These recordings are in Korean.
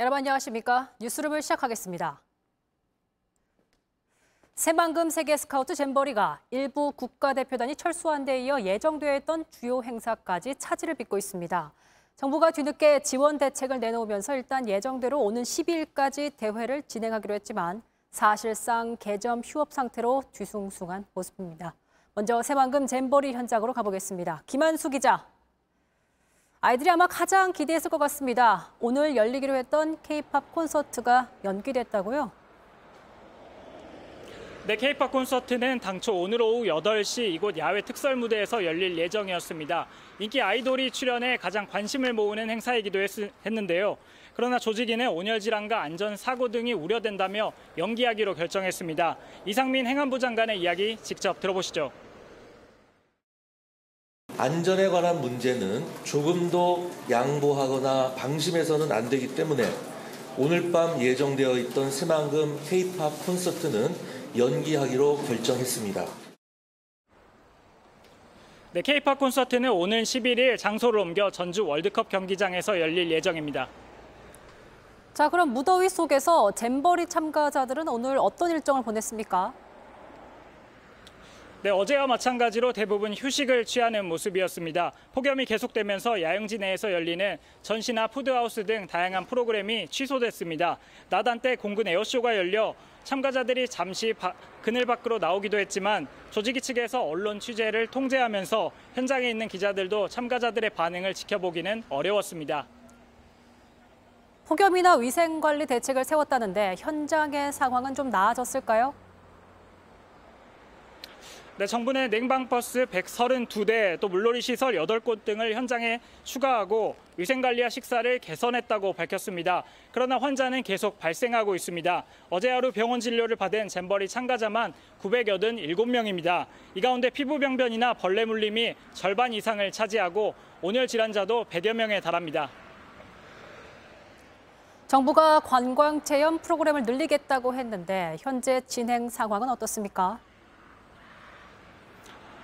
여러분 안녕하십니까? 뉴스룸을 시작하겠습니다. 새만금 세계 스카우트 잼버리가 일부 국가대표단이 철수한 데 이어 예정되어 있던 주요 행사까지 차질을 빚고 있습니다. 정부가 뒤늦게 지원 대책을 내놓으면서 일단 예정대로 오는 12일까지 대회를 진행하기로 했지만 사실상 개점 휴업 상태로 뒤숭숭한 모습입니다. 먼저 새만금 잼버리 현장으로 가보겠습니다. 김한수 기자. 아이들이 아마 가장 기대했을 것 같습니다. 오늘 열리기로 했던 K-팝 콘서트가 연기됐다고요? 네, K-팝 콘서트는 당초 오늘 오후 8시 이곳 야외 특설 무대에서 열릴 예정이었습니다. 인기 아이돌이 출연해 가장 관심을 모으는 행사이기도 했, 했는데요. 그러나 조직위는 온열 질환과 안전 사고 등이 우려된다며 연기하기로 결정했습니다. 이상민 행안부 장관의 이야기 직접 들어보시죠. 안전에 관한 문제는 조금도 양보하거나 방심해서는 안 되기 때문에 오늘 밤 예정되어 있던 새만금 K-팝 콘서트는 연기하기로 결정했습니다. 네, K-팝 콘서트는 오늘 11일 장소를 옮겨 전주 월드컵 경기장에서 열릴 예정입니다. 자, 그럼 무더위 속에서 잼버리 참가자들은 오늘 어떤 일정을 보냈습니까? 네, 어제와 마찬가지로 대부분 휴식을 취하는 모습이었습니다. 폭염이 계속되면서 야영지 내에서 열리는 전시나 푸드하우스 등 다양한 프로그램이 취소됐습니다. 나단 때 공군 에어쇼가 열려 참가자들이 잠시 바, 그늘 밖으로 나오기도 했지만 조직위 측에서 언론 취재를 통제하면서 현장에 있는 기자들도 참가자들의 반응을 지켜보기는 어려웠습니다. 폭염이나 위생관리 대책을 세웠다는데 현장의 상황은 좀 나아졌을까요? 네, 정부는 냉방버스 132대, 또 물놀이 시설 8곳 등을 현장에 추가하고 위생관리와 식사를 개선했다고 밝혔습니다. 그러나 환자는 계속 발생하고 있습니다. 어제 하루 병원 진료를 받은 잼버리 참가자만 987명입니다. 이 가운데 피부병변이나 벌레 물림이 절반 이상을 차지하고 온열 질환자도 100여 명에 달합니다. 정부가 관광 체험 프로그램을 늘리겠다고 했는데 현재 진행 상황은 어떻습니까?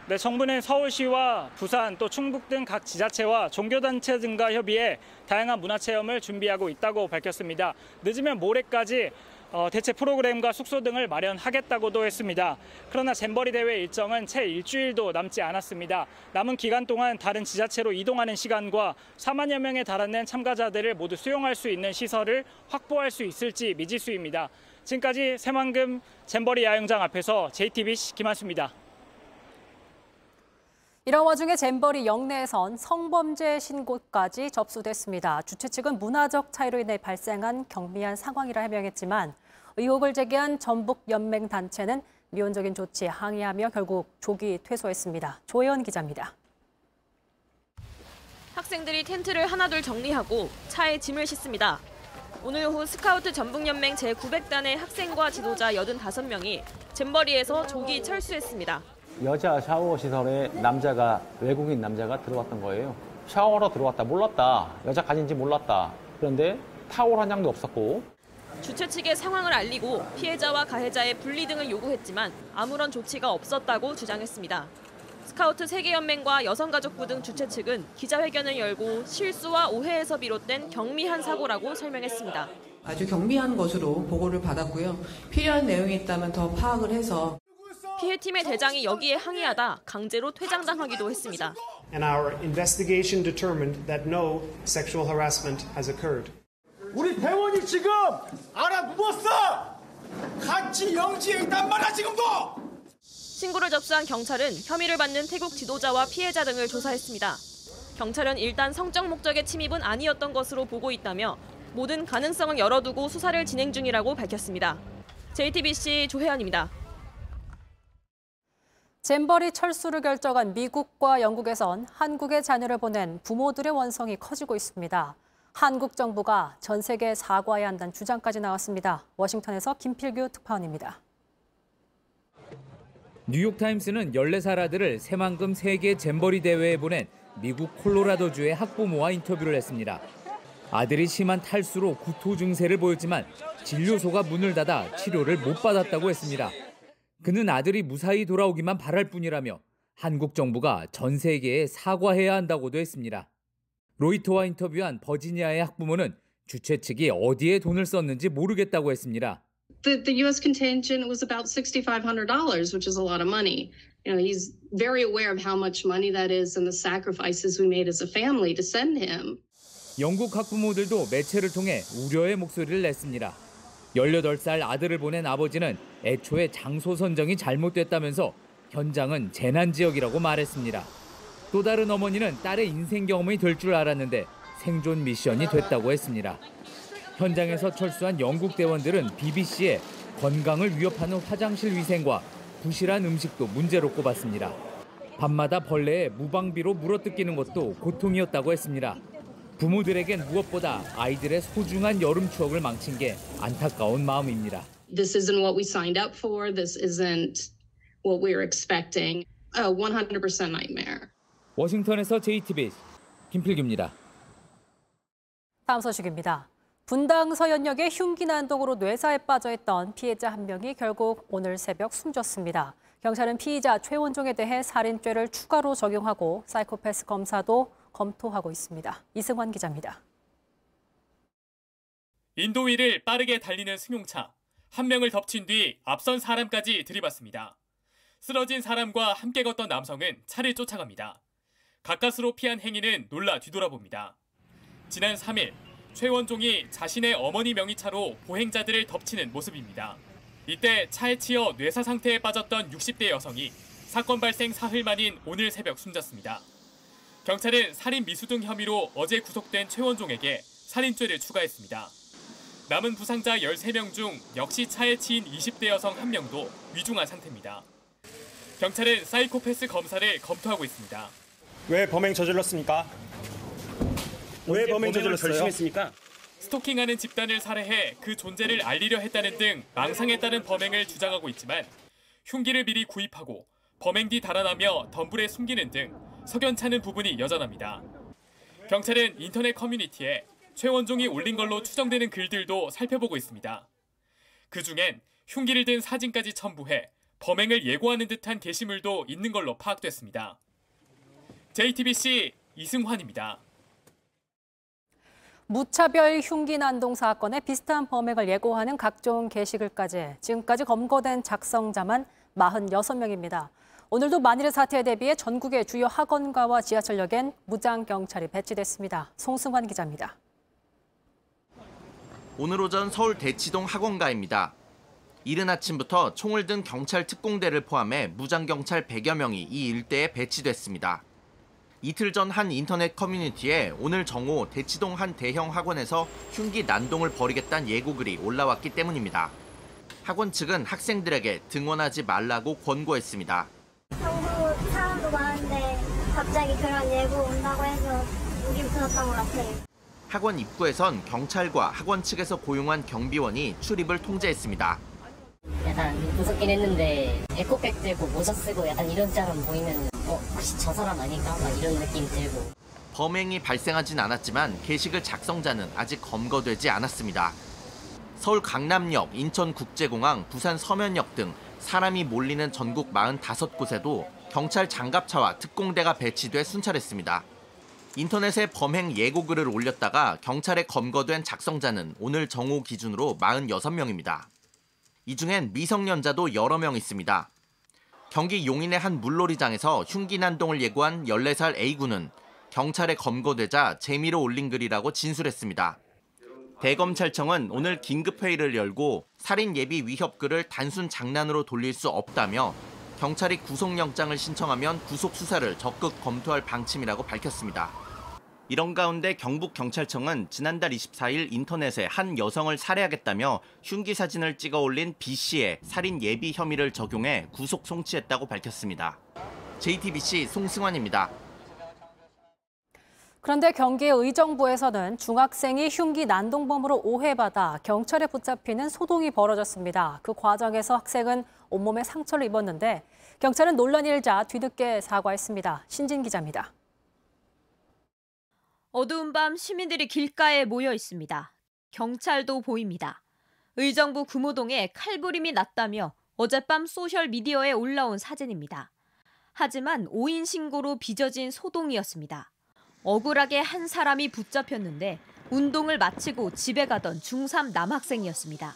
네, 정부는 서울시와 부산 또 충북 등 각 지자체와 종교단체 등과 협의해 다양한 문화체험을 준비하고 있다고 밝혔습니다. 늦으면 모레까지 어, 대체 프로그램과 숙소 등을 마련하겠다고도 했습니다. 그러나 잼버리 대회 일정은 채 일주일도 남지 않았습니다. 남은 기간 동안 다른 지자체로 이동하는 시간과 4만여 명에 달하는 참가자들을 모두 수용할 수 있는 시설을 확보할 수 있을지 미지수입니다. 지금까지 새만금 잼버리 야영장 앞에서 JTBC 김한수입니다. 이런 와중에 잼버리 영내에선 성범죄 신고까지 접수됐습니다. 주최 측은 문화적 차이로 인해 발생한 경미한 상황이라 해명했지만 의혹을 제기한 전북 연맹 단체는 미온적인 조치에 항의하며 결국 조기 퇴소했습니다. 조혜원 기자입니다. 학생들이 텐트를 하나둘 정리하고 차에 짐을 싣습니다. 오늘 오후 스카우트 전북연맹 제900단의 학생과 지도자 85명이 잼버리에서 조기 철수했습니다. 여자 샤워 시설에 남자가 외국인 남자가 들어왔던 거예요. 샤워하러 들어왔다 몰랐다. 여자 가진지 몰랐다. 그런데 타올 한 장도 없었고 주최 측에 상황을 알리고 피해자와 가해자의 분리 등을 요구했지만 아무런 조치가 없었다고 주장했습니다. 스카우트 세계연맹과 여성가족부 등 주최 측은 기자회견을 열고 실수와 오해에서 비롯된 경미한 사고라고 설명했습니다. 아주 경미한 것으로 보고를 받았고요. 필요한 내용이 있다면 더 파악을 해서 피해팀의 대장이 여기에 항의하다 강제로 퇴장당하기도 했습니다. And our investigation determined that no sexual harassment has occurred. 우리 대원이 지금 알아묻었어! 같이 영지에 있단 말이야 지금도! 신고를 접수한 경찰은 혐의를 받는 태국 지도자와 피해자 등을 조사했습니다. 경찰은 일단 성적 목적의 침입은 아니었던 것으로 보고 있다며 모든 가능성을 열어두고 수사를 진행 중이라고 밝혔습니다. JTBC 조혜연입니다. 잼버리 철수를 결정한 미국과 영국에선 한국의 자녀를 보낸 부모들의 원성이 커지고 있습니다. 한국 정부가 전 세계에 사과해야 한다는 주장까지 나왔습니다. 워싱턴에서 김필규 특파원입니다. 뉴욕타임스는 14살 아들을 새만금 세계 잼버리 대회에 보낸 미국 콜로라도주의 학부모와 인터뷰를 했습니다. 아들이 심한 탈수로 구토 증세를 보였지만 진료소가 문을 닫아 치료를 못 받았다고 했습니다. 그는 아들이 무사히 돌아오기만 바랄 뿐이라며 한국 정부가 전 세계에 사과해야 한다고도 했습니다. 로이터와 인터뷰한 버지니아의 학부모는 주최 측이 어디에 돈을 썼는지 모르겠다고 했습니다. The, the U.S. contingent was about $6,500, which is a lot of money. You know, he's very aware of how much money that is and the sacrifices we made as a family to send him. 영국 학부모들도 매체를 통해 우려의 목소리를 냈습니다. 18살 아들을 보낸 아버지는 애초에 장소 선정이 잘못됐다면서 현장은 재난 지역이라고 말했습니다. 또 다른 어머니는 딸의 인생 경험이 될 줄 알았는데 생존 미션이 됐다고 했습니다. 현장에서 철수한 영국 대원들은 BBC에 건강을 위협하는 화장실 위생과 부실한 음식도 문제로 꼽았습니다. 밤마다 벌레에 무방비로 물어뜯기는 것도 고통이었다고 했습니다. 부모들에겐 무엇보다 아이들의 소중한 여름 추억을 망친 게 안타까운 마음입니다. This isn't what we signed up for. This isn't what we were expecting. A 100% nightmare. 워싱턴에서 JTBC 김필규입니다. 다음 소식입니다. 분당 서현역의 흉기 난동으로 뇌사에 빠져있던 피해자 한 명이 결국 오늘 새벽 숨졌습니다. 경찰은 피의자 최원종에 대해 살인죄를 추가로 적용하고 사이코패스 검사도 검토하고 있습니다. 이승환 기자입니다. 인도 위를 빠르게 달리는 승용차. 한 명을 덮친 뒤 앞선 사람까지 들이받습니다. 쓰러진 사람과 함께 걷던 남성은 차를 쫓아갑니다. 가까스로 피한 행위는 놀라 뒤돌아봅니다. 지난 3일 최원종이 자신의 어머니 명의차로 보행자들을 덮치는 모습입니다. 이때 차에 치여 뇌사 상태에 빠졌던 60대 여성이 사건 발생 사흘 만인 오늘 새벽 숨졌습니다. 경찰은 살인 미수 등 혐의로 어제 구속된 최원종에게 살인죄를 추가했습니다. 남은 부상자 13명 중 역시 차에 치인 20대 여성 1명도 위중한 상태입니다. 경찰은 사이코패스 검사를 검토하고 있습니다. 왜 범행 저질렀습니까? 왜 범행 저질렀어요? 결심했습니까? 스토킹하는 집단을 살해해 그 존재를 알리려 했다는 등 망상에 따른 범행을 주장하고 있지만 흉기를 미리 구입하고 범행 뒤 달아나며 덤불에 숨기는 등 석연찮은 부분이 여전합니다. 경찰은 인터넷 커뮤니티에 최원종이 올린 걸로 추정되는 글들도 살펴보고 있습니다. 그 중엔 흉기를 든 사진까지 첨부해 범행을 예고하는 듯한 게시물도 있는 걸로 파악됐습니다. JTBC 이승환입니다. 무차별 흉기 난동 사건에 비슷한 범행을 예고하는 각종 게시글까지 지금까지 검거된 작성자만 46명입니다. 오늘도 만일의 사태에 대비해 전국의 주요 학원가와 지하철역엔 무장 경찰이 배치됐습니다. 송승환 기자입니다. 오늘 오전 서울 대치동 학원가입니다. 이른 아침부터 총을 든 경찰 특공대를 포함해 무장 경찰 100여 명이 이 일대에 배치됐습니다. 이틀 전 한 인터넷 커뮤니티에 오늘 정오 대치동 한 대형 학원에서 흉기 난동을 벌이겠다는 예고글이 올라왔기 때문입니다. 학원 측은 학생들에게 등원하지 말라고 권고했습니다. 평소 사람도 많은데 갑자기 그런 예고 온다고 해서 우리 들었던 것 같아요. 학원 입구에선 경찰과 학원 측에서 고용한 경비원이 출입을 통제했습니다. 약간 무섭긴 했는데 에코백 들고 모자 쓰고 약간 이런 사람 보이면 어 혹시 저 사람 아닌가 막 이런 느낌 들고 범행이 발생하진 않았지만 게시글 작성자는 아직 검거되지 않았습니다. 서울 강남역, 인천국제공항, 부산 서면역 등 사람이 몰리는 전국 45곳에도 경찰 장갑차와 특공대가 배치돼 순찰했습니다. 인터넷에 범행 예고 글을 올렸다가 경찰에 검거된 작성자는 오늘 정오 기준으로 46명입니다. 이 중엔 미성년자도 여러 명 있습니다. 경기 용인의 한 물놀이장에서 흉기 난동을 예고한 14살 A군은 경찰에 검거되자 재미로 올린 글이라고 진술했습니다. 대검찰청은 오늘 긴급회의를 열고 살인 예비 위협글을 단순 장난으로 돌릴 수 없다며 경찰이 구속영장을 신청하면 구속 수사를 적극 검토할 방침이라고 밝혔습니다. 이런 가운데 경북경찰청은 지난달 24일 인터넷에 한 여성을 살해하겠다며 흉기 사진을 찍어 올린 B씨의 살인 예비 혐의를 적용해 구속 송치했다고 밝혔습니다. JTBC 송승환입니다. 그런데 경기 의정부에서는 중학생이 흉기 난동범으로 오해받아 경찰에 붙잡히는 소동이 벌어졌습니다. 그 과정에서 학생은 온몸에 상처를 입었는데 경찰은 논란이 일자 뒤늦게 사과했습니다. 신진 기자입니다. 어두운 밤 시민들이 길가에 모여 있습니다. 경찰도 보입니다. 의정부 구모동에 칼부림이 났다며 어젯밤 소셜 미디어에 올라온 사진입니다. 하지만 오인 신고로 빚어진 소동이었습니다. 억울하게 한 사람이 붙잡혔는데 운동을 마치고 집에 가던 중3 남학생이었습니다.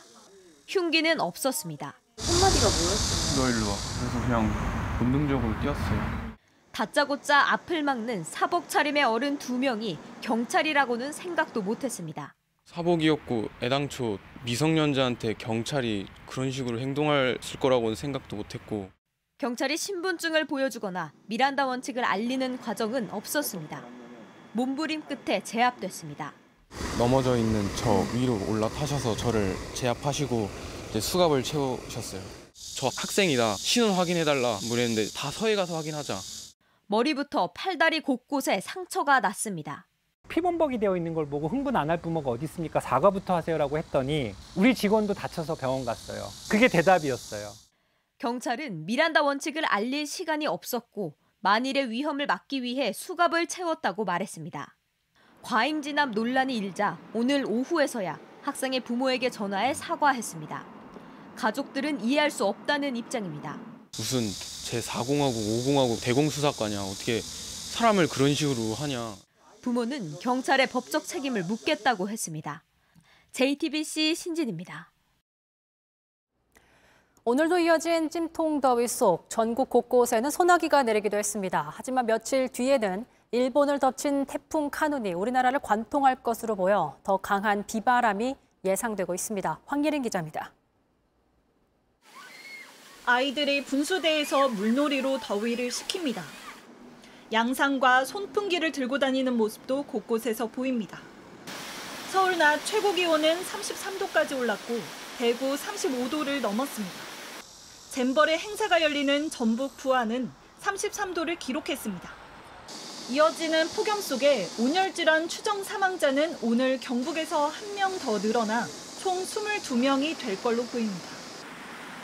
흉기는 없었습니다. 한마디가 뭐였어요? 너 일로 와. 그래서 그냥 본능적으로 뛰었어요. 다짜고짜 앞을 막는 사복 차림의 어른 두 명이 경찰이라고는 생각도 못했습니다. 사복이었고 애당초 미성년자한테 경찰이 그런 식으로 행동할 거라고는 생각도 못했고 경찰이 신분증을 보여주거나 미란다 원칙을 알리는 과정은 없었습니다. 몸부림 끝에 제압됐습니다. 넘어져 있는 저 위로 올라타셔서 저를 제압하시고 이제 수갑을 채우셨어요. 저 학생이다. 신원 확인해달라. 뭐 이랬는데 다 서해 가서 확인하자. 머리부터 팔다리 곳곳에 상처가 났습니다. 피범벅이 되어 있는 걸 보고 흥분 안 할 부모가 어디 있습니까? 사과부터 하세요라고 했더니 우리 직원도 다쳐서 병원 갔어요. 그게 대답이었어요. 경찰은 미란다 원칙을 알릴 시간이 없었고 만일의 위험을 막기 위해 수갑을 채웠다고 말했습니다. 과잉 진압 논란이 일자 오늘 오후에서야 학생의 부모에게 전화해 사과했습니다. 가족들은 이해할 수 없다는 입장입니다. 무슨 제 4공하고 5공하고 대공수사과냐. 어떻게 사람을 그런 식으로 하냐. 부모는 경찰에 법적 책임을 묻겠다고 했습니다. JTBC 신진입니다. 오늘도 이어진 찜통 더위 속 전국 곳곳에는 소나기가 내리기도 했습니다. 하지만 며칠 뒤에는 일본을 덮친 태풍 카눈이 우리나라를 관통할 것으로 보여 더 강한 비바람이 예상되고 있습니다. 황예린 기자입니다. 아이들이 분수대에서 물놀이로 더위를 식힙니다. 양상과 손풍기를 들고 다니는 모습도 곳곳에서 보입니다. 서울 낮 최고 기온은 33도까지 올랐고 대구 35도를 넘었습니다. 잼벌의 행사가 열리는 전북 부안은 33도를 기록했습니다. 이어지는 폭염 속에 온열질환 추정 사망자는 오늘 경북에서 한 명 더 늘어나 총 22명이 될 걸로 보입니다.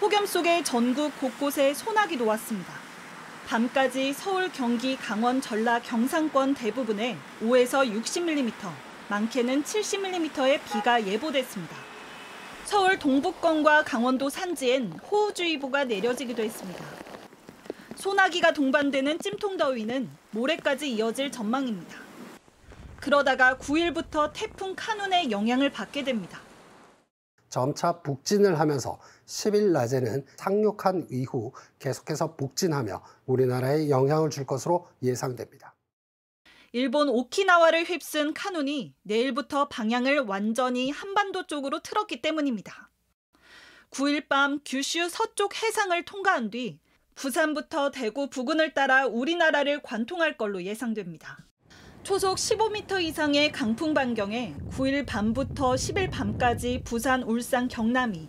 폭염 속에 전국 곳곳에 소나기도 왔습니다. 밤까지 서울, 경기, 강원, 전라, 경상권 대부분에 5에서 60mm, 많게는 70mm의 비가 예보됐습니다. 서울 동북권과 강원도 산지엔 호우주의보가 내려지기도 했습니다. 소나기가 동반되는 찜통더위는 모레까지 이어질 전망입니다. 그러다가 9일부터 태풍 카눈의 영향을 받게 됩니다. 점차 북진을 하면서 10일 낮에는 상륙한 이후 계속해서 북진하며 우리나라에 영향을 줄 것으로 예상됩니다. 일본 오키나와를 휩쓴 카눈이 내일부터 방향을 완전히 한반도 쪽으로 틀었기 때문입니다. 9일 밤 규슈 서쪽 해상을 통과한 뒤 부산부터 대구 부근을 따라 우리나라를 관통할 걸로 예상됩니다. 초속 15m 이상의 강풍 반경에 9일 밤부터 10일 밤까지 부산, 울산, 경남이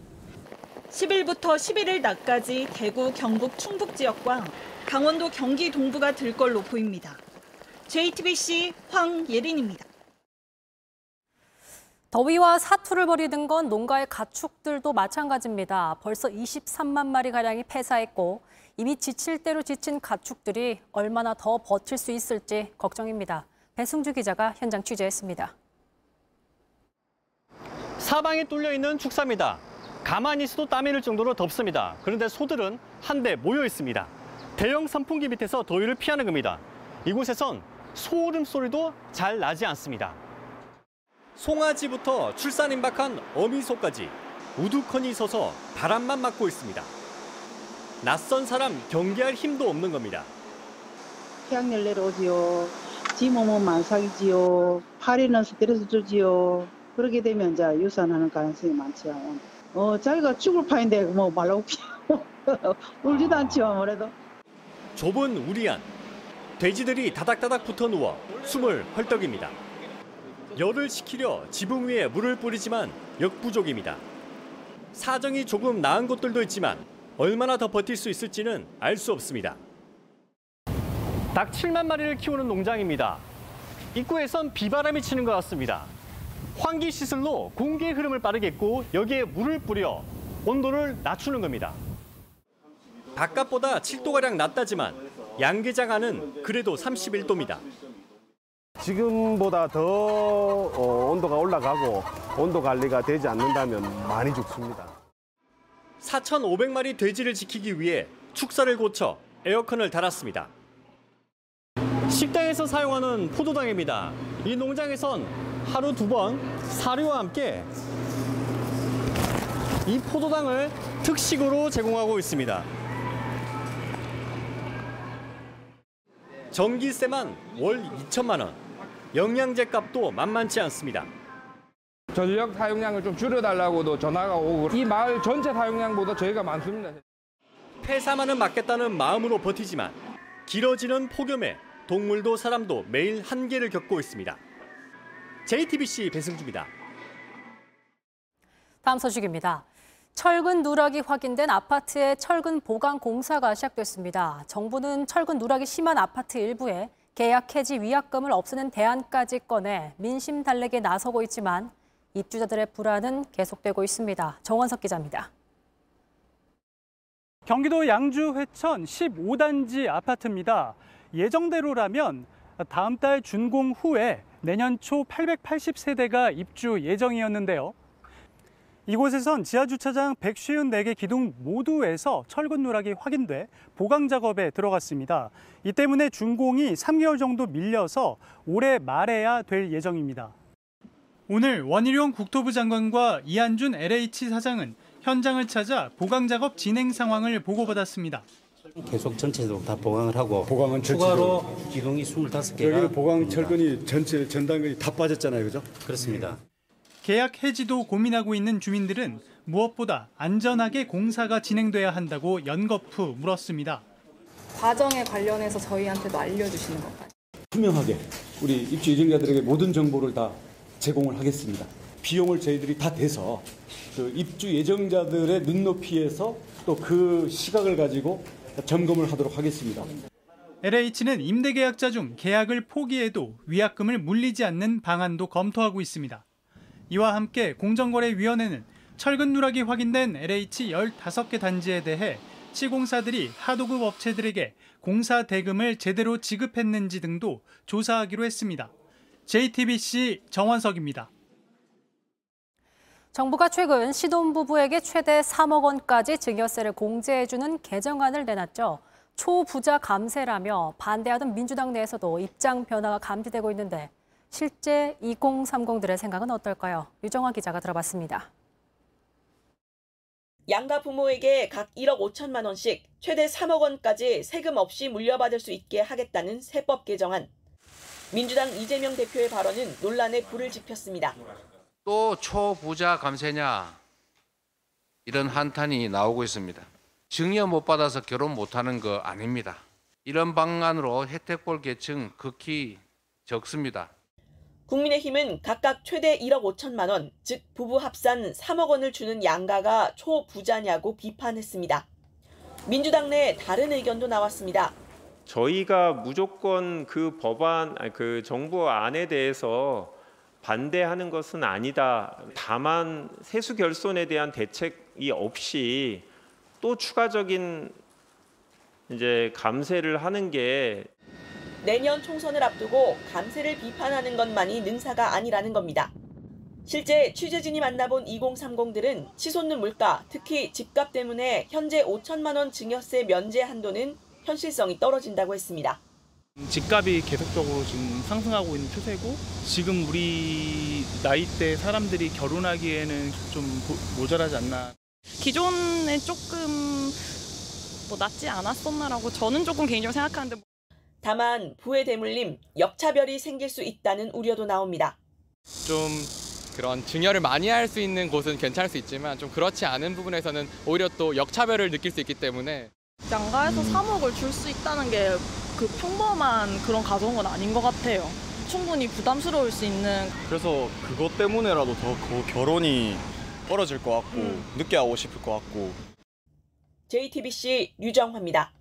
10일부터 11일 낮까지 대구, 경북, 충북 지역과 강원도, 경기 동부가 들 걸로 보입니다. JTBC 황예린입니다. 더위와 사투를 벌이던 건 농가의 가축들도 마찬가지입니다. 벌써 23만 마리 가량이 폐사했고 이미 지칠 대로 지친 가축들이 얼마나 더 버틸 수 있을지 걱정입니다. 배승주 기자가 현장 취재했습니다. 사방에 뚫려 있는 축사입니다. 가만히 있어도 땀이 날 정도로 덥습니다. 그런데 소들은 한데 모여 있습니다. 대형 선풍기 밑에서 더위를 피하는 겁니다. 이곳에선 소 울음소리도 잘 나지 않습니다. 송아지부터 출산 임박한 어미소까지 우두커니 서서 바람만 맞고 있습니다. 낯선 사람 경계할 힘도 없는 겁니다. 태양열 내려오지요. 지 몸은 만삭이지요. 파리는 스트레스 주지요. 그렇게 되면 이제 유산하는 가능성이 많죠. 어, 자기가 죽을 파인데 뭐 말라고 울지도 않지요, 아무래도. 좁은 우리안. 돼지들이 다닥다닥 붙어 누워 숨을 헐떡입니다. 열을 식히려 지붕 위에 물을 뿌리지만 역부족입니다. 사정이 조금 나은 곳들도 있지만 얼마나 더 버틸 수 있을지는 알 수 없습니다. 닭 7만 마리를 키우는 농장입니다. 입구에선 비바람이 치는 것 같습니다. 환기 시설로 공기의 흐름을 빠르겠고 여기에 물을 뿌려 온도를 낮추는 겁니다. 바깥보다 7도가량 낮다지만 양계장 안은 그래도 31도입니다. 지금보다 더 어, 온도가 올라가고 온도 관리가 되지 않는다면 많이 죽습니다. 4,500마리 돼지를 지키기 위해 축사를 고쳐 에어컨을 달았습니다. 식당에서 사용하는 포도당입니다. 이 농장에선 하루 두 번 사료와 함께 이 포도당을 특식으로 제공하고 있습니다. 전기세만 월 2천만 원, 영양제 값도 만만치 않습니다. 전력 사용량을 좀 줄여달라고도 전화가 오고 이 마을 전체 사용량보다 저희가 많습니다. 폐사만은 막겠다는 마음으로 버티지만 길어지는 폭염에 동물도 사람도 매일 한계를 겪고 있습니다. JTBC 배승주입니다. 다음 소식입니다. 철근 누락이 확인된 아파트의 철근 보강 공사가 시작됐습니다. 정부는 철근 누락이 심한 아파트 일부에 계약 해지 위약금을 없애는 대안까지 꺼내 민심 달래기에 나서고 있지만 입주자들의 불안은 계속되고 있습니다. 정원석 기자입니다. 경기도 양주 회천 15단지 아파트입니다. 예정대로라면 다음 달 준공 후에 내년 초 880세대가 입주 예정이었는데요. 이곳에선 지하주차장 154개 기둥 모두에서 철근 누락이 확인돼 보강 작업에 들어갔습니다. 이 때문에 준공이 3개월 정도 밀려서 올해 말에야 될 예정입니다. 오늘 원희룡 국토부 장관과 이한준 LH 사장은 현장을 찾아 보강 작업 진행 상황을 보고받았습니다. 계속 전체적으로 다 보강을 하고 보강은 추가로 기둥이 25개가 여기 보강 철근이 전체 전단근이 다 빠졌잖아요, 그죠? 그렇습니다. 계약 해지도 고민하고 있는 주민들은 무엇보다 안전하게 공사가 진행돼야 한다고 연거푸 물었습니다. 과정에 관련해서 저희한테도 알려주시는 것까지. 투명하게 우리 입주 예정자들에게 모든 정보를 다 제공을 하겠습니다. 비용을 저희들이 다 대서 그 입주 예정자들의 눈높이에서 또 그 시각을 가지고 점검을 하도록 하겠습니다. LH는 임대 계약자 중 계약을 포기해도 위약금을 물리지 않는 방안도 검토하고 있습니다. 이와 함께 공정거래위원회는 철근 누락이 확인된 LH 15개 단지에 대해 시공사들이 하도급 업체들에게 공사 대금을 제대로 지급했는지 등도 조사하기로 했습니다. JTBC 정원석입니다. 정부가 최근 신혼부부에게 최대 3억 원까지 증여세를 공제해주는 개정안을 내놨죠. 초부자 감세라며 반대하던 민주당 내에서도 입장 변화가 감지되고 있는데 실제 2030들의 생각은 어떨까요? 유정화 기자가 들어봤습니다. 양가 부모에게 각 1억 5천만 원씩 최대 3억 원까지 세금 없이 물려받을 수 있게 하겠다는 세법 개정안. 민주당 이재명 대표의 발언은 논란에 불을 지폈습니다. 또 초부자 감세냐 이런 한탄이 나오고 있습니다. 증여 못 받아서 결혼 못하는 거 아닙니다. 이런 방안으로 혜택 볼 계층 극히 적습니다. 국민의힘은 각각 최대 1억 5천만 원, 즉 부부 합산 3억 원을 주는 양가가 초부자냐고 비판했습니다. 민주당 내 다른 의견도 나왔습니다. 저희가 무조건 그 법안, 그 정부 안에 대해서 반대하는 것은 아니다. 다만 세수 결손에 대한 대책이 없이 또 추가적인 이제 감세를 하는 게 내년 총선을 앞두고 감세를 비판하는 것만이 능사가 아니라는 겁니다. 실제 취재진이 만나본 2030들은 치솟는 물가, 특히 집값 때문에 현재 5천만 원 증여세 면제 한도는 현실성이 떨어진다고 했습니다. 집값이 계속적으로 지금 상승하고 있는 추세고 지금 우리 나이대 사람들이 결혼하기에는 좀 모자라지 않나. 기존에 조금 뭐 낫지 않았었나라고 저는 조금 개인적으로 생각하는데 다만 부의 대물림, 역차별이 생길 수 있다는 우려도 나옵니다. 좀 그런 증여를 많이 할 수 있는 곳은 괜찮을 수 있지만 좀 그렇지 않은 부분에서는 오히려 또 역차별을 느낄 수 있기 때문에 양가에서 3억을 줄 수 있다는 게 그 평범한 그런 가정은 아닌 것 같아요. 충분히 부담스러울 수 있는 그래서 그것 때문에라도 더 그 결혼이 떨어질 것 같고 음. 늦게 하고 싶을 것 같고 JTBC 류정화입니다.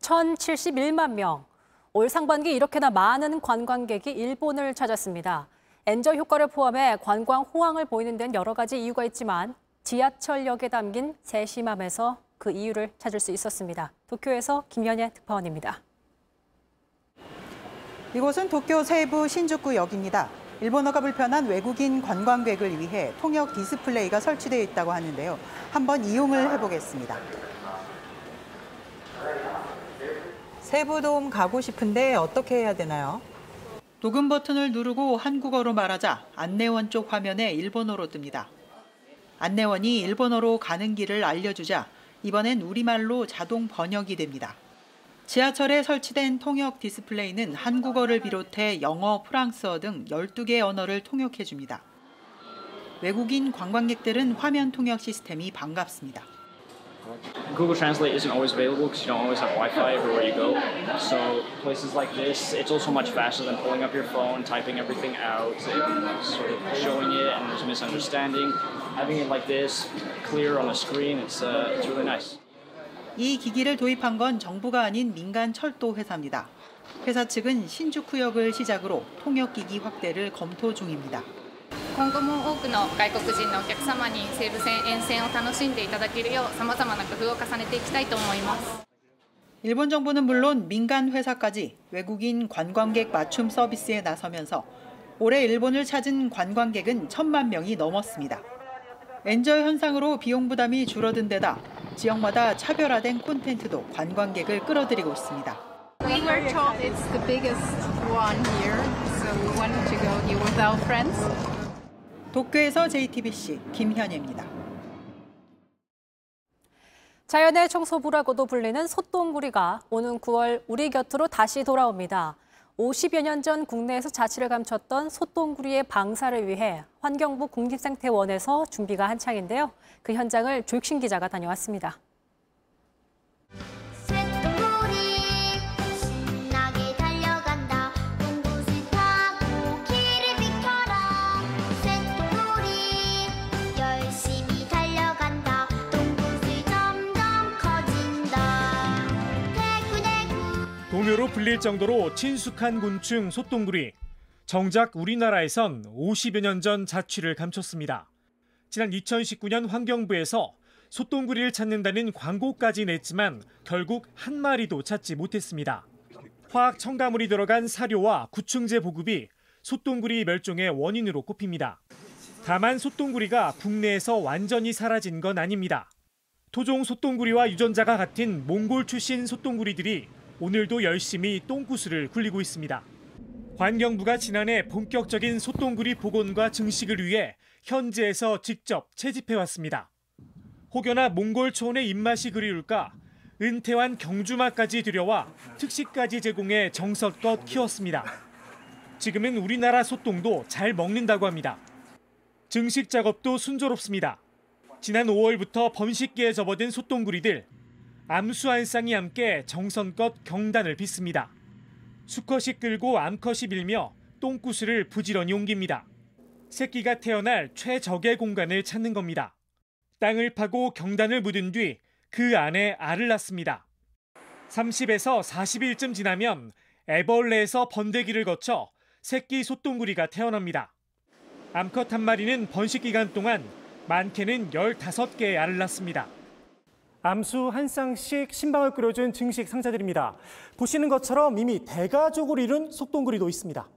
1,071만 명. 올 상반기 이렇게나 많은 관광객이 일본을 찾았습니다. 엔저 효과를 포함해 관광 호황을 보이는 데는 여러 가지 이유가 있지만 지하철역에 담긴 세심함에서 그 이유를 찾을 수 있었습니다. 도쿄에서 김현예 특파원입니다. 이곳은 도쿄 세이부 신주쿠 역입니다. 일본어가 불편한 외국인 관광객을 위해 통역 디스플레이가 설치되어 있다고 하는데요. 한번 이용을 해보겠습니다. 세이부돔 가고 싶은데 어떻게 해야 되나요? 녹음 버튼을 누르고 한국어로 말하자 안내원 쪽 화면에 일본어로 뜹니다. 안내원이 일본어로 가는 길을 알려주자 이번엔 우리말로 자동 번역이 됩니다. 지하철에 설치된 통역 디스플레이는 한국어를 비롯해 영어, 프랑스어 등 12개 언어를 통역해 줍니다. 외국인 관광객들은 화면 통역 시스템이 반갑습니다. Google Translate isn't always available because you don't always have Wi-Fi everywhere you go. So places like this, it's also much faster than pulling up your phone, typing everything out, and sort of showing it, and there's a misunderstanding. Having it like this, clear on the screen, it's uh, it's really nice. 이 기기를 do입한 건 정부가 아닌 민간 철도 회사입니다. 회사 측은 신주쿠역을 시작으로 통역기기 확대를 검토 중입니다. 今後も多くの外国人のお客様に西武線沿線を楽しんでいただけるようさまざまな工夫を重ねていきたいと思います 일본 정부는 물론 민간 회사까지 외국인 관광객 맞춤 서비스에 나서면서 올해 일본을 찾은 관광객은 천만 명이 넘었습니다. 엔저 현상으로 비용 부담이 줄어든 데다 지역마다 차별화된 콘텐츠도 관광객을 끌어들이고 있습니다. We were told it's the biggest one here, so we wanted to go here with our friends. 도쿄에서 JTBC 김현혜입니다. 자연의 청소부라고도 불리는 솥동구리가 오는 9월 우리 곁으로 다시 돌아옵니다. 50여 년 전 국내에서 자취를 감췄던 솥동구리의 방사를 위해 환경부 국립생태원에서 준비가 한창인데요. 그 현장을 조익신 기자가 다녀왔습니다. 동요로 불릴 정도로 친숙한 곤충 솥동구리. 정작 우리나라에선 50여 년 전 자취를 감췄습니다. 지난 2019년 환경부에서 솥동구리를 찾는다는 광고까지 냈지만 결국 한 마리도 찾지 못했습니다. 화학 첨가물이 들어간 사료와 구충제 보급이 솥동구리 멸종의 원인으로 꼽힙니다. 다만 솥동구리가 국내에서 완전히 사라진 건 아닙니다. 토종 솥동구리와 유전자가 같은 몽골 출신 솥동구리들이 오늘도 열심히 똥구슬을 굴리고 있습니다. 환경부가 지난해 본격적인 솥동구리 복원과 증식을 위해 현지에서 직접 채집해 왔습니다. 혹여나 몽골 초원의 입맛이 그리울까 은퇴한 경주마까지 들여와 특식까지 제공해 정성껏 키웠습니다. 지금은 우리나라 솥동도 잘 먹는다고 합니다. 증식 작업도 순조롭습니다. 지난 5월부터 번식기에 접어든 솥동구리들 암수 한 쌍이 함께 정성껏 경단을 빚습니다. 수컷이 끌고 암컷이 밀며 똥구슬을 부지런히 옮깁니다. 새끼가 태어날 최적의 공간을 찾는 겁니다. 땅을 파고 경단을 묻은 뒤 그 안에 알을 낳습니다. 30에서 40일쯤 지나면 애벌레에서 번데기를 거쳐 새끼 솥동구리가 태어납니다. 암컷 한 마리는 번식 기간 동안 많게는 15개의 알을 낳습니다. 암수 한 쌍씩 신방을 끓여준 증식 상자들입니다. 보시는 것처럼 이미 대가족을 이룬 속동구리도 있습니다.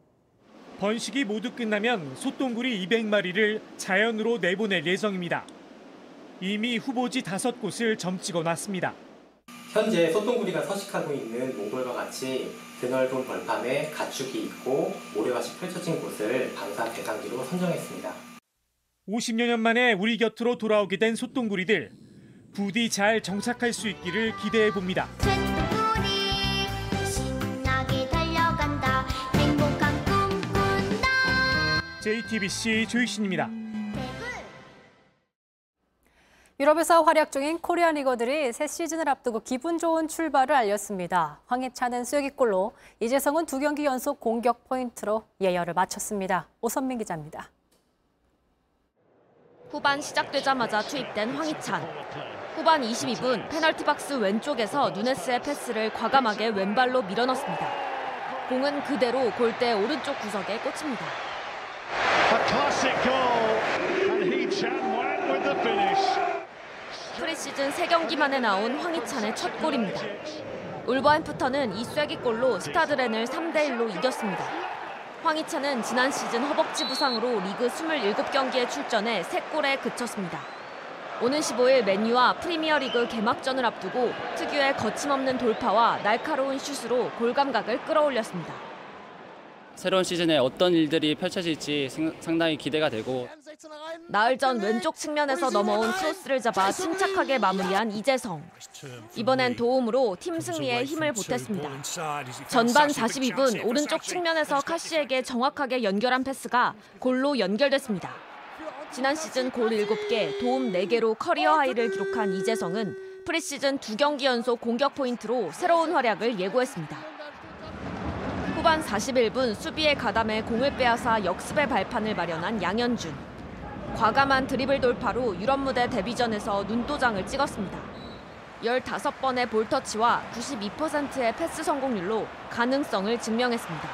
번식이 모두 끝나면 솥동구리 200마리를 자연으로 내보낼 예정입니다. 이미 후보지 다섯 곳을 점찍어 놨습니다. 현재 소똥구리가 서식하고 있는 몽골과 같이 드넓은 벌판에 가축이 있고 모래밭이 펼쳐진 곳을 방사 대상지로 선정했습니다. 50여 년 만에 우리 곁으로 돌아오게 된 솥동구리들 부디 잘 정착할 수 있기를 기대해 봅니다. 신나게 달려간다 행복한 꿈 꾼다 JTBC 조익신입니다. 유럽에서 활약 중인 코리안 리거들이 새 시즌을 앞두고 기분 좋은 출발을 알렸습니다. 황희찬은 쐐기골로, 이재성은 두 경기 연속 공격 포인트로 예열을 마쳤습니다. 오선민 기자입니다. 후반 시작되자마자 투입된 황희찬. 후반 22분 페널티 박스 왼쪽에서 누네스의 패스를 과감하게 왼발로 밀어넣습니다. 공은 그대로 골대 오른쪽 구석에 꽂힙니다. 프리시즌 3경기 만에 나온 황희찬의 첫 골입니다. 울버햄프턴은 이 쐐기골로 스타드렌을 3대1로 이겼습니다. 황희찬은 지난 시즌 허벅지 부상으로 리그 27경기에 출전해 3골에 그쳤습니다. 오는 15일 맨유와 프리미어리그 개막전을 앞두고 특유의 거침없는 돌파와 날카로운 슛으로 골 감각을 끌어올렸습니다. 새로운 시즌에 어떤 일들이 펼쳐질지 생- 상당히 기대가 되고 나흘 전 왼쪽 측면에서 넘어온 크로스를 잡아 침착하게 마무리한 이재성. 이번엔 도움으로 팀 승리에 힘을 보탰습니다. 전반 42분 오른쪽 측면에서 카시에게 정확하게 연결한 패스가 골로 연결됐습니다. 지난 시즌 골 7개, 도움 4개로 커리어 하이를 기록한 이재성은 프리시즌 두 경기 연속 공격 포인트로 새로운 활약을 예고했습니다. 후반 41분 수비에 가담해 공을 빼앗아 역습의 발판을 마련한 양현준. 과감한 드리블 돌파로 유럽 무대 데뷔전에서 눈도장을 찍었습니다. 15번의 볼터치와 92%의 패스 성공률로 가능성을 증명했습니다.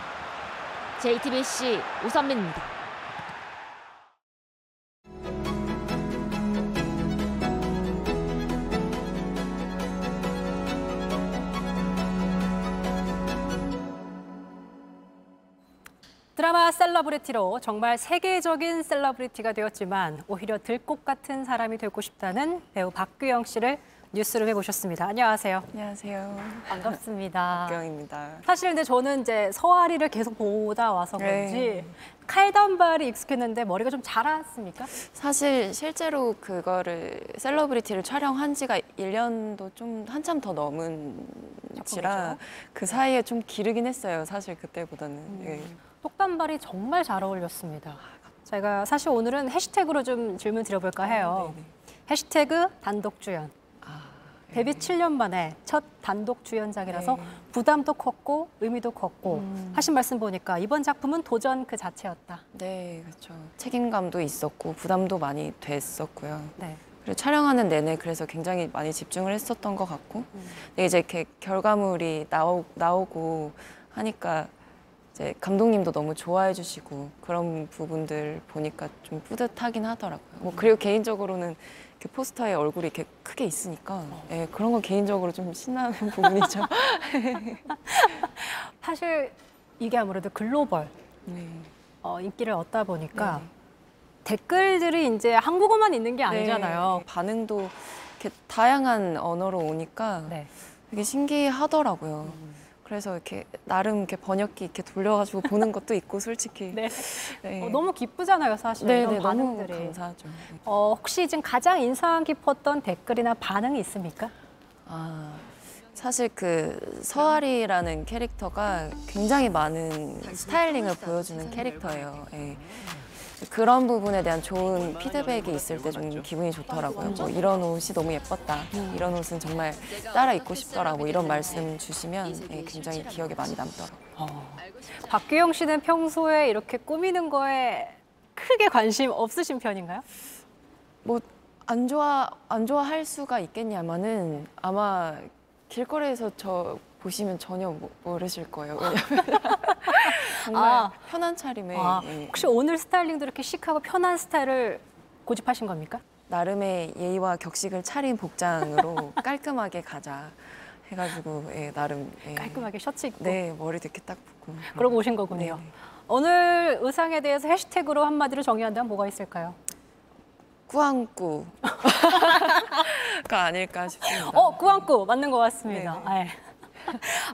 JTBC 오선민입니다. 드라마 셀러브리티로 정말 세계적인 셀러브리티가 되었지만 오히려 들꽃 같은 사람이 되고 싶다는 배우 박규영 씨를 뉴스룸에 모셨습니다. 안녕하세요. 안녕하세요. 반갑습니다. 박규영입니다. 사실 근데 저는 이제 서아리를 계속 보다 와서 그런지 네. 칼단발이 익숙했는데 머리가 좀 자랐습니까? 사실 실제로 그거를 셀러브리티를 촬영한 지가 1년도 좀 한참 더 넘은 지라 그 사이에 좀 기르긴 했어요. 사실 그때보다는. 예. 똑단발이 정말 잘 어울렸습니다. 제가 사실 오늘은 해시태그로 좀 질문 드려볼까 해요. 해시태그 단독 주연. 데뷔 7년 만에 첫 단독 주연작이라서 네. 부담도 컸고 의미도 컸고 하신 말씀 보니까 이번 작품은 도전 그 자체였다. 네, 그렇죠. 책임감도 있었고 부담도 많이 됐었고요. 네. 그리고 촬영하는 내내 그래서 굉장히 많이 집중을 했었던 것 같고 근데 이제 이렇게 결과물이 나오, 나오고 하니까 이제 감독님도 너무 좋아해 주시고 그런 부분들 보니까 좀 뿌듯하긴 하더라고요. 뭐 그리고 개인적으로는 이렇게 포스터에 얼굴이 이렇게 크게 있으니까 예, 그런 건 개인적으로 좀 신나는 부분이죠. 사실 이게 아무래도 글로벌 네. 어, 인기를 얻다 보니까 댓글들이 이제 한국어만 있는 게 아니잖아요. 네, 반응도 이렇게 다양한 언어로 오니까 되게 신기하더라고요. 그래서 이렇게 나름 이렇게 번역기 이렇게 돌려가지고 보는 것도 있고 솔직히. 네. 네. 어, 너무 기쁘잖아요, 사실 네, 이런 네, 너무 반응들이. 감사하죠. 어, 혹시 지금 가장 인상 깊었던 댓글이나 반응이 있습니까? 아, 사실 그 서아리라는 캐릭터가 굉장히 많은 스타일링을 보여주는 캐릭터예요. 예. 그런 부분에 대한 좋은 피드백이 있을 때 좀 기분이 좋더라고요. 뭐 이런 옷이 너무 예뻤다. 이런 옷은 정말 따라 입고 싶더라. 뭐 이런 말씀 주시면 예, 굉장히 기억에 많이 남더라고요. 박규영 씨는 평소에 이렇게 꾸미는 거에 크게 관심 없으신 편인가요? 뭐 안 좋아 안 좋아할 수가 있겠냐마는 아마 길거리에서 저 보시면 전혀 모- 모르실 거예요. 왜냐면 정말 아. 편한 차림에 아, 예. 혹시 오늘 스타일링도 이렇게 시크하고 편한 스타일을 고집하신 겁니까? 나름의 예의와 격식을 차린 복장으로 깔끔하게 가자 해가지고 예, 나름 예. 깔끔하게 셔츠 입고. 네 머리도 이렇게 딱 붓고 그러고 오신 거군요. 오늘 의상에 대해서 해시태그로 한마디로 정의한다면 뭐가 있을까요? 꾸안꾸가 아닐까 싶습니다. 어, 꾸안꾸 맞는 것 같습니다. 네.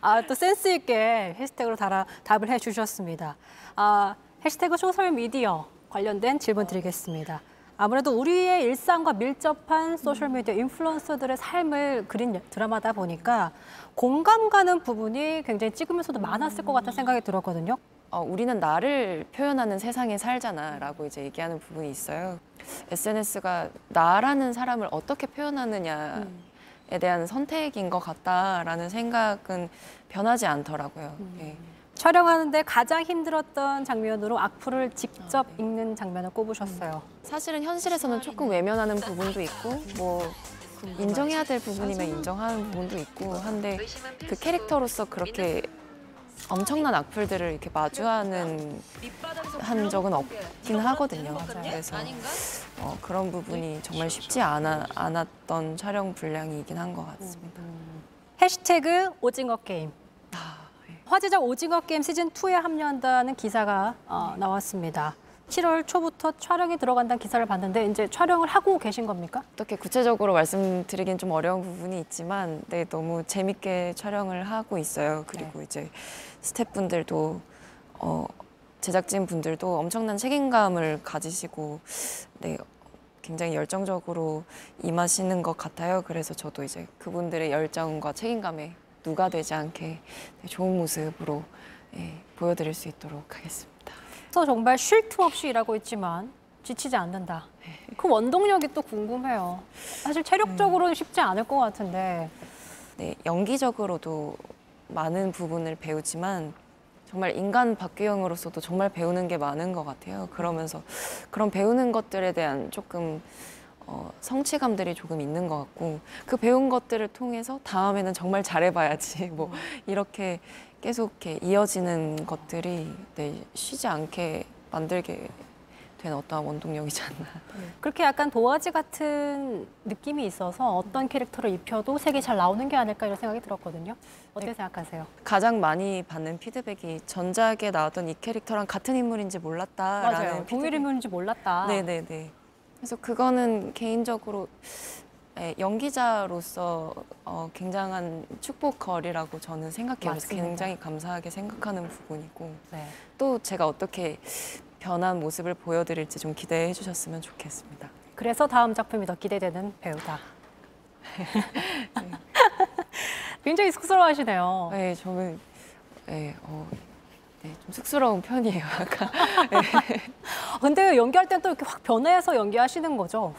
아, 또 센스 있게 해시태그로 달아, 답을 해주셨습니다. 아, 해시태그 소셜 미디어 관련된 질문 드리겠습니다. 아무래도 우리의 일상과 밀접한 소셜미디어 인플루언서들의 삶을 그린 드라마다 보니까 공감 가는 부분이 굉장히 찍으면서도 많았을 것 같다는 생각이 들었거든요. 어, 우리는 나를 표현하는 세상에 살잖아 라고 이제 얘기하는 부분이 있어요. SNS가 나라는 사람을 어떻게 표현하느냐에 대한 선택인 것 같다라는 생각은 변하지 않더라고요. 예. 촬영하는데 가장 힘들었던 장면으로 악플을 직접 읽는 장면을 꼽으셨어요. 사실은 현실에서는 조금 외면하는 부분도 있고 뭐 인정해야 될 부분이면 인정하는 부분도 있고 한데 그 캐릭터로서 그렇게 엄청난 악플들을 이렇게 마주하는 한 적은 없긴 하거든요. 그래서 어, 그런 부분이 정말 쉽지 않아, 않았던 촬영 분량이긴 한 것 같습니다. 해시태그 오징어 게임. 화제작 오징어 게임 시즌 2에 합류한다는 기사가 어, 나왔습니다. 7월 초부터 촬영이 들어간다는 기사를 봤는데 이제 촬영을 하고 계신 겁니까? 어떻게 구체적으로 말씀드리긴 좀 어려운 부분이 있지만 네, 너무 재밌게 촬영을 하고 있어요. 그리고 이제 스태프분들도 어, 제작진 분들도 엄청난 책임감을 가지시고 네, 굉장히 열정적으로 임하시는 것 같아요. 그래서 저도 이제 그분들의 열정과 책임감에 누가 되지 않게 네, 좋은 모습으로 예, 보여드릴 수 있도록 하겠습니다. 그래서 정말 쉴 틈 없이 일하고 있지만 지치지 않는다. 그 원동력이 또 궁금해요. 사실 체력적으로는 쉽지 않을 것 같은데. 네, 연기적으로도 많은 부분을 배우지만 정말 인간 박규영으로서도 정말 배우는 게 많은 것 같아요. 그러면서 그런 배우는 것들에 대한 조금 어, 성취감들이 조금 있는 것 같고 그 배운 것들을 통해서 다음에는 정말 잘해봐야지 뭐 이렇게 계속 이렇게 이어지는 것들이 네, 쉬지 않게 만들게 된 어떠한 원동력이지 않나. 그렇게 약간 도화지 같은 느낌이 있어서 어떤 캐릭터를 입혀도 색이 잘 나오는 게 아닐까 이런 생각이 들었거든요. 어떻게 생각하세요? 가장 많이 받는 피드백이 전작에 나왔던 이 캐릭터랑 같은 인물인지 몰랐다라는 맞아요. 동일 인물인지 몰랐다. 네네네. 그래서 그거는 개인적으로 예, 연기자로서 어, 굉장한 축복거리라고 저는 생각해요. 맞습니다. 굉장히 감사하게 생각하는 부분이고 네. 또 제가 어떻게 변한 모습을 보여드릴지 좀 기대해 주셨으면 좋겠습니다. 그래서 다음 작품이 더 기대되는 배우다. 굉장히 쑥스러워하시네요. 네, 저는 네, 어, 네, 좀 쑥스러운 편이에요. 약간. 근데 연기할 땐 또 이렇게 확 변해서 연기하시는 거죠?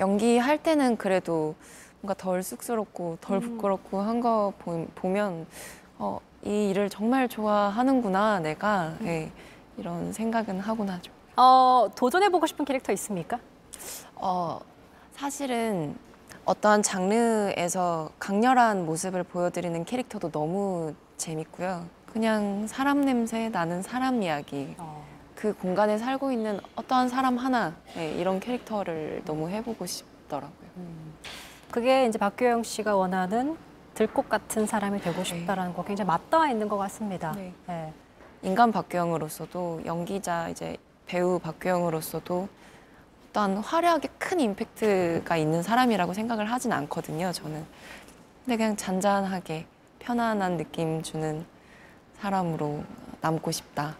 연기할 때는 그래도 뭔가 덜 쑥스럽고 덜 음. 부끄럽고 한 거 보면 어, 이 일을 정말 좋아하는구나 내가 네, 이런 생각은 하곤 하죠. 어, 도전해보고 싶은 캐릭터 있습니까? 어, 사실은 어떠한 장르에서 강렬한 모습을 보여드리는 캐릭터도 너무 재밌고요. 그냥 사람 냄새 나는 사람 이야기. 그 공간에 살고 있는 어떠한 사람 하나 네, 이런 캐릭터를 너무 해보고 싶더라고요. 그게 이제 박규영 씨가 원하는 들꽃 같은 사람이 되고 싶다라는 거 굉장히 맞닿아 있는 것 같습니다. 네. 네. 인간 박규영으로서도 연기자 이제 배우 박규영으로서도 어떤 화려하게 큰 임팩트가 있는 사람이라고 생각을 하진 않거든요. 저는 근데 그냥 잔잔하게 편안한 느낌 주는 사람으로 남고 싶다.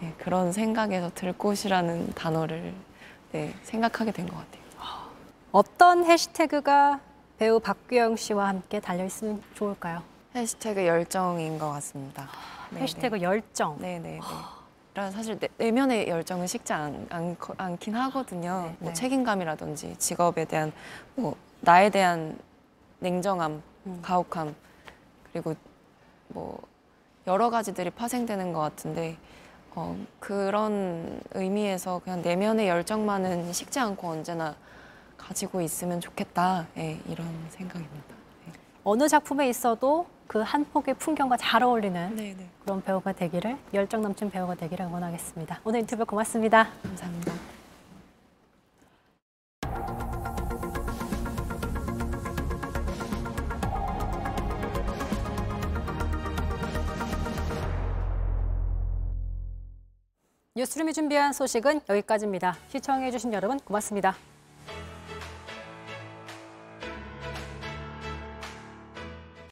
네, 그런 생각에서 들꽃이라는 단어를 네, 생각하게 된 것 같아요. 어떤 해시태그가 배우 박규영 씨와 함께 달려 있으면 좋을까요? 해시태그 열정인 것 같습니다. 네, 해시태그 열정. 네네. 네. 사실 내, 내면의 열정은 식지 않, 않, 않긴 하거든요. 뭐 네. 책임감이라든지 직업에 대한 뭐 나에 대한 냉정함, 가혹함 그리고 뭐 여러 가지들이 파생되는 것 같은데 어, 그런 의미에서 그냥 내면의 열정만은 식지 않고 언제나 가지고 있으면 좋겠다. 예, 이런 생각입니다. 어느 작품에 있어도 그 한 폭의 풍경과 잘 어울리는 네, 네. 그런 배우가 되기를 열정 넘친 배우가 되기를 응원하겠습니다. 오늘 인터뷰 고맙습니다. 감사합니다. 뉴스룸이 준비한 소식은 여기까지입니다. 시청해주신 여러분 고맙습니다.